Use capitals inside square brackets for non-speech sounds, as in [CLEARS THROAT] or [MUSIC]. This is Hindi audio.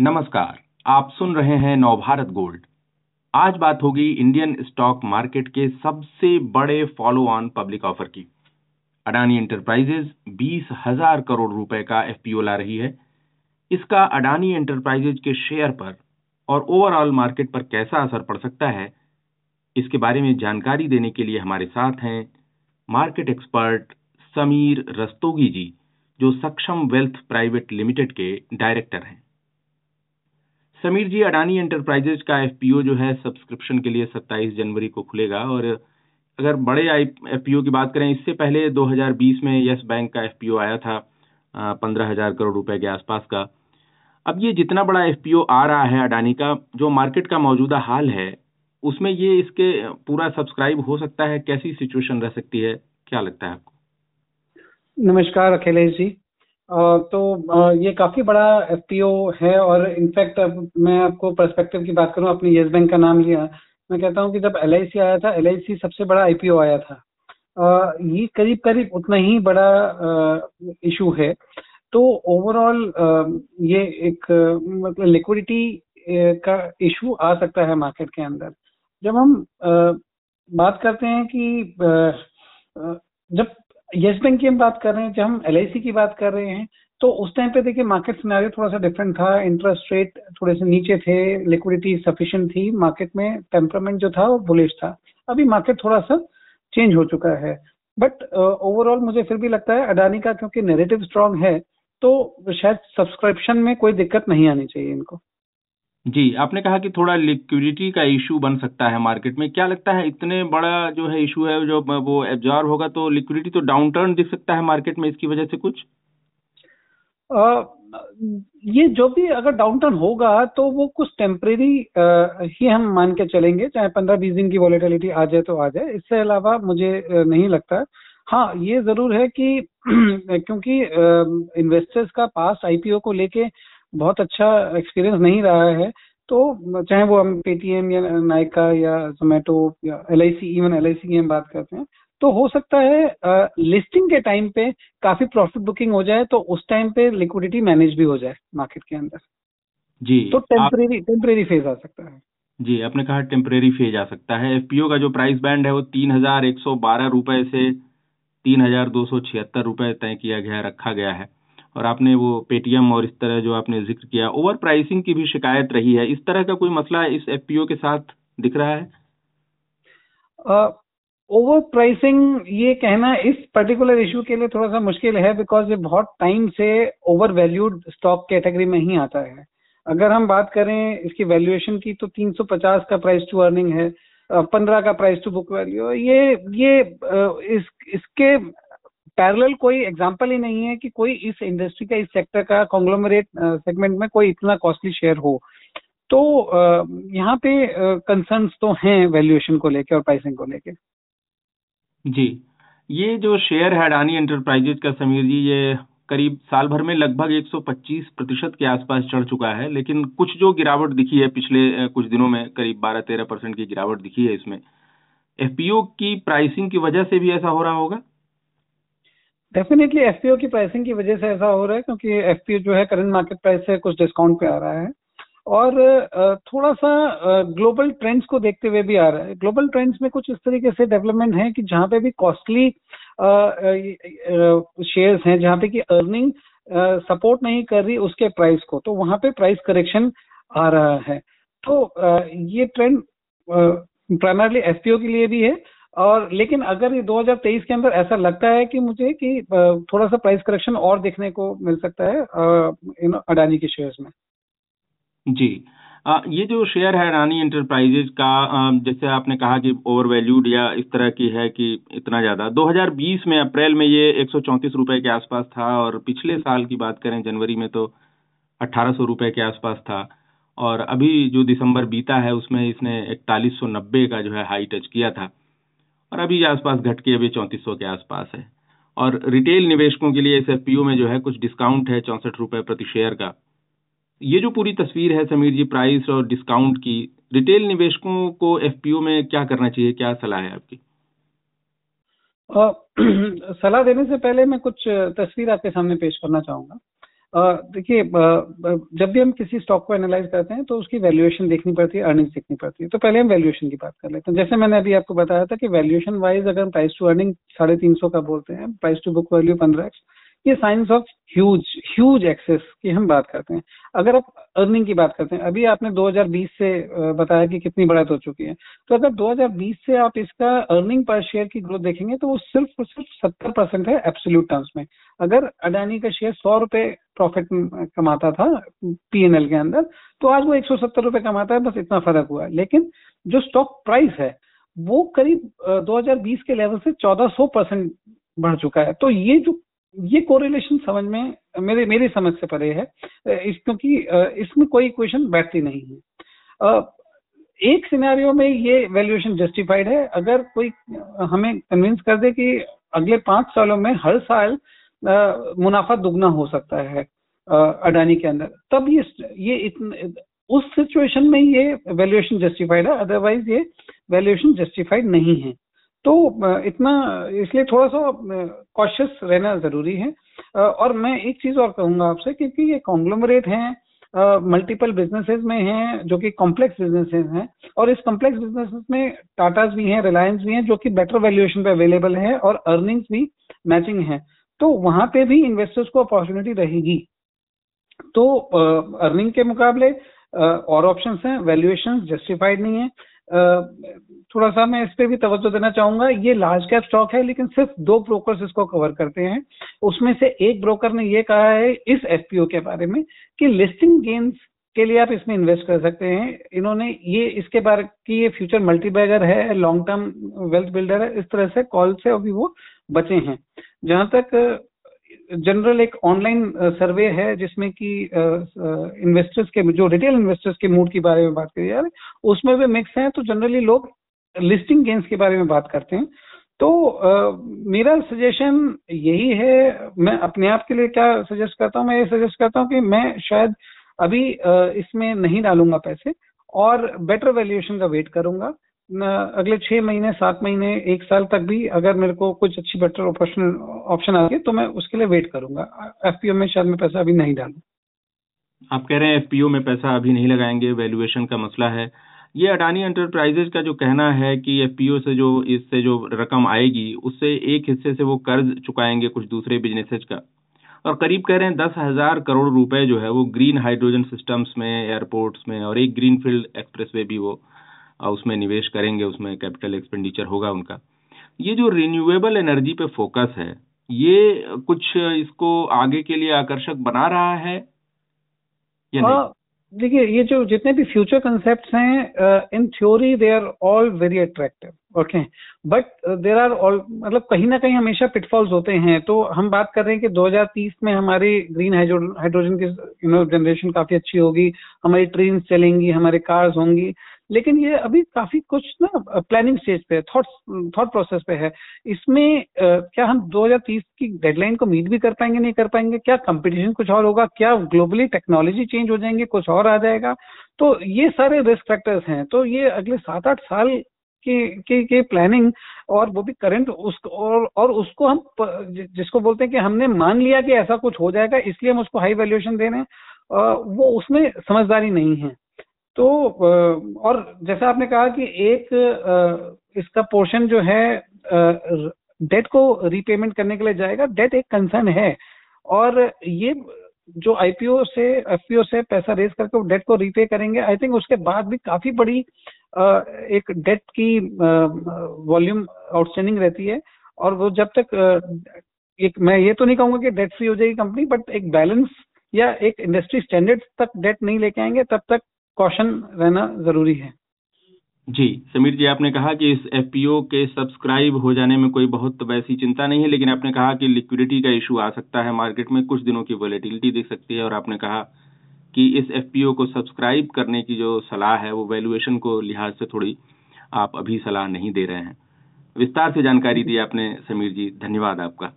नमस्कार, आप सुन रहे हैं नवभारत गोल्ड। आज बात होगी इंडियन स्टॉक मार्केट के सबसे बड़े फॉलो ऑन पब्लिक ऑफ़र की। अडानी एंटरप्राइजेज बीस हज़ार करोड़ रुपए का एफपीओ ला रही है। इसका अडानी एंटरप्राइजेज के शेयर पर और ओवरऑल मार्केट पर कैसा असर पड़ सकता है, इसके बारे में जानकारी देने के लिए हमारे साथ हैं मार्केट एक्सपर्ट समीर रस्तोगी जी, जो सक्षम वेल्थ प्राइवेट लिमिटेड के डायरेक्टर हैं। समीर जी, अडानी एंटरप्राइजेज का एफपीओ जो है सब्सक्रिप्शन के लिए 27 जनवरी को खुलेगा और अगर बड़े एफपीओ की बात करें, इससे पहले 2020 में यस बैंक का एफपीओ आया था पंद्रह हज़ार करोड़ रुपए के आसपास का। अब ये जितना बड़ा एफपीओ आ रहा है अडानी का, जो मार्केट का मौजूदा हाल है, उसमें ये इसके पूरा सब्सक्राइब हो सकता है? कैसी सिचुएशन रह सकती है? क्या लगता है आपको? नमस्कार, अखिलेश जी। तो ये काफ़ी बड़ा एफपीओ है और इनफैक्ट मैं आपको पर्सपेक्टिव की बात करूँ अपनी येस बैंक का नाम लिया। मैं कहता हूँ कि जब एलआईसी आया था एलआईसी सबसे बड़ा आईपीओ आया था। ये करीब करीब उतना ही बड़ा इशू है। तो ओवरऑल ये एक मतलब लिक्विडिटी का इशू आ सकता है मार्केट के अंदर। जब हम बात करते हैं कि जब येस बैंक की हम बात कर रहे हैं जब हम एलआईसी की बात कर रहे हैं तो उस टाइम पे देखिए मार्केट सिनेरियो थोड़ा सा डिफरेंट था। इंटरेस्ट रेट थोड़े से नीचे थे लिक्विडिटी सफिशिएंट थी मार्केट में टेम्परामेंट जो था वो बुलिश था। अभी मार्केट थोड़ा सा चेंज हो चुका है। बट ओवरऑल uh, मुझे फिर भी लगता है अडानी का क्योंकि नेरेटिव स्ट्रांग है तो शायद सब्सक्रिप्शन में कोई दिक्कत नहीं आनी चाहिए इनको। जी आपने कहा कि थोड़ा लिक्विडिटी का इशू बन सकता है मार्केट में। क्या लगता है इतने बड़ा जो है इशू है जो वो एब्जॉर्व होगा तो लिक्विडिटी तो डाउन टर्न दिख सकता है मार्केट में इसकी वजह से कुछ? आ, ये जो भी अगर डाउन टर्न होगा तो वो कुछ टेम्परेरी ही हम मान के चलेंगे चाहे पंद्रह बीस दिन की वॉलेटिलिटी आ जाए तो आ जाए। इससे अलावा मुझे नहीं लगता। हाँ ये ज़रूर है कि [CLEARS THROAT] क्योंकि इन्वेस्टर्स का पास आईपीओ को लेके बहुत अच्छा एक्सपीरियंस नहीं रहा है तो चाहे वो हम पेटीएम या नायका या जोमेटो या LIC इवन LIC की हम बात करते हैं तो हो सकता है लिस्टिंग के टाइम पे काफ़ी प्रॉफिट बुकिंग हो जाए तो उस टाइम पे लिक्विडिटी मैनेज भी हो जाए मार्केट के अंदर। जी तो टेम्परेरी टेम्परेरी फ़ेज़ आ सकता है। जी आपने कहा टेम्परेरी फ़ेज़ आ सकता है। एफपीओ का जो प्राइस बैंड है वो तीन हज़ार एक सौ बारह रुपए से तीन हज़ार दो सौ छिहत्तर रुपए तय किया गया रखा गया है। और आपने वो पेटीएम और इस तरह जो आपने ज़िक्र किया ओवर प्राइसिंग की भी शिकायत रही है। इस तरह का कोई मसला इस एफपीओ के साथ दिख रहा है? ओवर प्राइसिंग ये कहना इस पर्टिकुलर इशू के लिए थोड़ा सा मुश्किल है बिकॉज़ ये बहुत टाइम से ओवर वैल्यूड स्टॉक कैटेगरी में ही आता है। अगर हम बात करें इसकी वैल्यूएशन की तो 350 का प्राइस टू अर्निंग है पंद्रह का प्राइस टू बुक वैल्यू ये ये इस, इसके पैरेलल कोई एग्जांपल ही नहीं है कि कोई इस इंडस्ट्री का, इस सेक्टर का कॉन्ग्लोमरेट सेगमेंट में कोई इतना कॉस्टली शेयर हो। तो यहाँ पे कंसर्न्स तो हैं वैल्यूएशन को लेके और प्राइसिंग को लेके। जी। ये जो शेयर है अडानी एंटरप्राइजेज का, समीर जी, ये करीब साल भर में लगभग 125 प्रतिशत के आसपास चढ़ चुका है, लेकिन कुछ जो गिरावट दिखी है पिछले कुछ दिनों में, करीब 12-13 परसेंट की गिरावट दिखी है इसमें। एफपीओ की प्राइसिंग की वजह से भी ऐसा हो रहा होगा? डेफिनेटली एफपीओ की प्राइसिंग की वजह से ऐसा हो रहा है क्योंकि एफपीओ जो है करंट मार्केट प्राइस से कुछ डिस्काउंट पे आ रहा है। और थोड़ा सा ग्लोबल ट्रेंड्स को देखते हुए भी आ रहा है। ग्लोबल ट्रेंड्स में कुछ इस तरीके से डेवलपमेंट है कि जहाँ पे भी कॉस्टली शेयर्स हैं, जहाँ पे कि अर्निंग सपोर्ट नहीं कर रही उसके प्राइस को तो वहाँ पे प्राइस करेक्शन आ रहा है। तो ये ट्रेंड प्राइमरली एफपीओ के लिए भी है। और लेकिन अगर ये 2023 के अंदर ऐसा लगता है कि मुझे कि थोड़ा सा प्राइस करेक्शन और देखने को मिल सकता है इन अडानी के शेयर्स में? जी। आ, ये जो शेयर है अडानी इंटरप्राइजेज का जैसे आपने कहा कि ओवर वैल्यूड या इस तरह की है कि इतना ज़्यादा। 2020 में अप्रैल में ये एक रुपए के आसपास था और पिछले साल की बात करें जनवरी में तो अठारह सौ रुपए के आसपास था। और अभी जो दिसंबर बीता है उसमें इसने इकतालीस का जो है हाई टच किया था। और अभी आसपास घट के अभी चौंतीस के आसपास है। और रिटेल निवेशकों के लिए इस एफपीओ में जो है कुछ डिस्काउंट है चौंसठ रुपए प्रति शेयर का। ये जो पूरी तस्वीर है समीर जी प्राइस और डिस्काउंट की रिटेल निवेशकों को एफपीओ में क्या करना चाहिए, क्या सलाह है आपकी? [CLEARS THROAT] सलाह देने से पहले मैं कुछ तस्वीर आपके सामने पेश करना चाहूँगा। देखिए जब भी हम किसी स्टॉक को एनालाइज करते हैं तो उसकी वैल्यूएशन देखनी पड़ती है अर्निंग्स देखनी पड़ती है। तो पहले हम वैल्यूएशन की बात कर लेते हैं। जैसे मैंने अभी आपको बताया था कि वैल्यूएशन वाइज अगर हम प्राइस टू अर्निंग साढ़े तीन सौ का बोलते हैं प्राइस टू बुक वैल्यू पंद्रह एक्स ये signs of huge huge excess की हम बात करते हैं। अगर आप अर्निंग की बात करते हैं, अभी आपने 2020 से बताया कि कितनी बढ़त हो चुकी है। तो अगर 2020 से आप इसका अर्निंग पर शेयर की ग्रोथ देखेंगे तो वो सिर्फ़ और सिर्फ़ सत्तर परसेंट है एब्सोल्यूट टर्म्स में। अगर अडानी का शेयर सौ रुपए प्रॉफिट कमाता था पीएनएल के अंदर तो आज वो एक सौ सत्तर कमाता है, बस इतना फ़र्क हुआ है। लेकिन जो स्टॉक प्राइस है, वो करीब 2020 के लेवल से 1400 परसेंट बढ़ चुका है। तो ये जो ये कोरिलेशन समझ में मेरे मेरी समझ से परे है। इस क्योंकि इसमें कोई इक्वेशन बैठती नहीं है। एक सिनेरियो में ये वैल्यूएशन जस्टिफाइड है। अगर कोई हमें कन्विंस कर दे कि अगले पाँच सालों में हर साल मुनाफा दुगना हो सकता है अडानी के अंदर तब ये ये इतन, उस सिचुएशन में ये वैल्यूएशन जस्टिफाइड है। अदरवाइज़ ये वैल्यूएशन जस्टिफाइड नहीं है। तो इतना, इसलिए थोड़ा सा कॉशियस रहना ज़रूरी है। और मैं एक चीज़ और कहूँगा आपसे, क्योंकि ये कॉन्ग्लोमरेट हैं मल्टीपल बिजनेसेस में हैं, जो कि कॉम्प्लेक्स बिजनेसेस हैं, और इस कॉम्प्लेक्स बिजनेसेस में टाटाज भी हैं रिलायंस भी हैं, जो कि बेटर वैल्यूएशन पे अवेलेबल है, और अर्निंग्स भी मैचिंग है। तो वहाँ पे भी इन्वेस्टर्स को अपॉर्चुनिटी रहेगी। तो अर्निंग के मुकाबले और ऑप्शंस हैं वैल्यूएशन जस्टिफाइड नहीं है। थोड़ा सा मैं इस पर भी तवज्जो देना चाहूँगा। ये लार्ज कैप स्टॉक है, लेकिन सिर्फ़ दो ब्रोकर्स इसको कवर करते हैं। उसमें से एक ब्रोकर ने ये कहा है इस एफपीओ के बारे में कि लिस्टिंग गेन्स के लिए आप इसमें इन्वेस्ट कर सकते हैं। इन्होंने ये, इसके बारे, की ये फ्यूचर मल्टीबैगर है, लॉन्ग टर्म वेल्थ बिल्डर है, इस तरह से कॉल से अभी वो बचे हैं। जहाँ तक जनरल एक ऑनलाइन सर्वे है जिसमें कि इन्वेस्टर्स के जो रिटेल इन्वेस्टर्स के मूड के बारे में बात करी जा रही है उसमें भी मिक्स है तो जनरली लोग लिस्टिंग गेंस के बारे में बात करते हैं। तो आ, मेरा सजेशन यही है मैं अपने आप के लिए क्या सजेस्ट करता हूँ मैं ये सजेस्ट करता हूँ कि मैं शायद अभी आ, इसमें नहीं डालूँगा पैसे और बेटर वैल्यूएशन का वेट करूँगा। अगले छह महीने, सात महीने, एक साल तक भी अगर मेरे को कुछ अच्छी बेटर ऑप्शन ऑप्शन आ गए तो मैं उसके लिए वेट करूँगा। एफपीओ में शायद मैं पैसा अभी नहीं डालू। आप कह रहे हैं एफपीओ में पैसा अभी नहीं लगाएँगे वैल्यूएशन का मसला है। ये अडानी एंटरप्राइजेज का जो कहना है कि एफपीओ से जो, इससे जो रकम आएगी, उससे एक हिस्से से वो कर्ज चुकाएँगे कुछ दूसरे बिजनेसेज का। और करीब कह रहे हैं दस हज़ार करोड़ रुपए जो है वो ग्रीन हाइड्रोजन सिस्टम्स में एयरपोर्ट्स में और एक ग्रीन फ़ील्ड एक्सप्रेस वे भी वो। उसमें निवेश करेंगे उसमें कैपिटल एक्सपेंडिचर होगा उनका। ये जो रिन्यूएबल एनर्जी पे फोकस है ये कुछ इसको आगे के लिए आकर्षक बना रहा है या नहीं? हाँ, देखिए ये जो जितने भी फ्यूचर कंसेप्ट हैं in theory they are all very attractive okay but there are all मतलब कहीं ना कहीं हमेशा पिटफॉल्स होते हैं। तो हम बात कर रहे हैं कि 2030 में हमारी ग्रीन हाइड्रोजन की जनरेशन काफ़ी अच्छी होगी हमारी ट्रेन चलेंगी हमारे कार्स होंगी। लेकिन ये अभी काफ़ी कुछ ना प्लानिंग स्टेज पे थॉट थॉट प्रोसेस पे है। इसमें क्या हम 2030 की डेडलाइन को मीट भी कर पाएँगे नहीं कर पाएँगे? क्या कंपटीशन कुछ और होगा? क्या ग्लोबली टेक्नोलॉजी चेंज हो जाएँगे? कुछ और आ जाएगा? तो ये सारे रिस्क फैक्टर्स हैं। तो ये अगले सात आठ साल की की, की प्लानिंग और वो भी करंट उस और और उसको हम जिसको बोलते हैं कि हमने मान लिया कि ऐसा कुछ हो जाएगा इसलिए हम उसको हाई वैल्यूएशन दे रहे हैं वो उसमें समझदारी नहीं है। तो और जैसा आपने कहा कि एक इसका पोर्शन जो है डेट को रीपेमेंट करने के लिए जाएगा, डेट एक कंसर्न है। और ये जो आईपीओ से एफपीओ से पैसा रेज करके डेट को रीपे करेंगे आई थिंक उसके बाद भी काफ़ी बड़ी एक डेट की वॉल्यूम आउटस्टैंडिंग रहती है। और वो जब तक एक, मैं ये तो नहीं कहूँगा कि डेट फ्री हो जाएगी कंपनी बट एक बैलेंस या एक इंडस्ट्री स्टैंडर्ड तक डेट नहीं लेके आएँगे, तब तक कॉशन रहना ज़रूरी है। जी, समीर जी, आपने कहा कि इस एफपीओ के सब्सक्राइब हो जाने में कोई बहुत वैसी चिंता नहीं है, लेकिन आपने कहा कि लिक्विडिटी का इशू आ सकता है मार्केट में, कुछ दिनों की वॉलेटिलिटी दिख सकती है, और आपने कहा कि इस एफपीओ को सब्सक्राइब करने की जो सलाह है, वो वैल्यूएशन को लिहाज से थोड़ी आप अभी सलाह नहीं दे रहे हैं। विस्तार से जानकारी दी आपने, समीर जी, धन्यवाद आपका।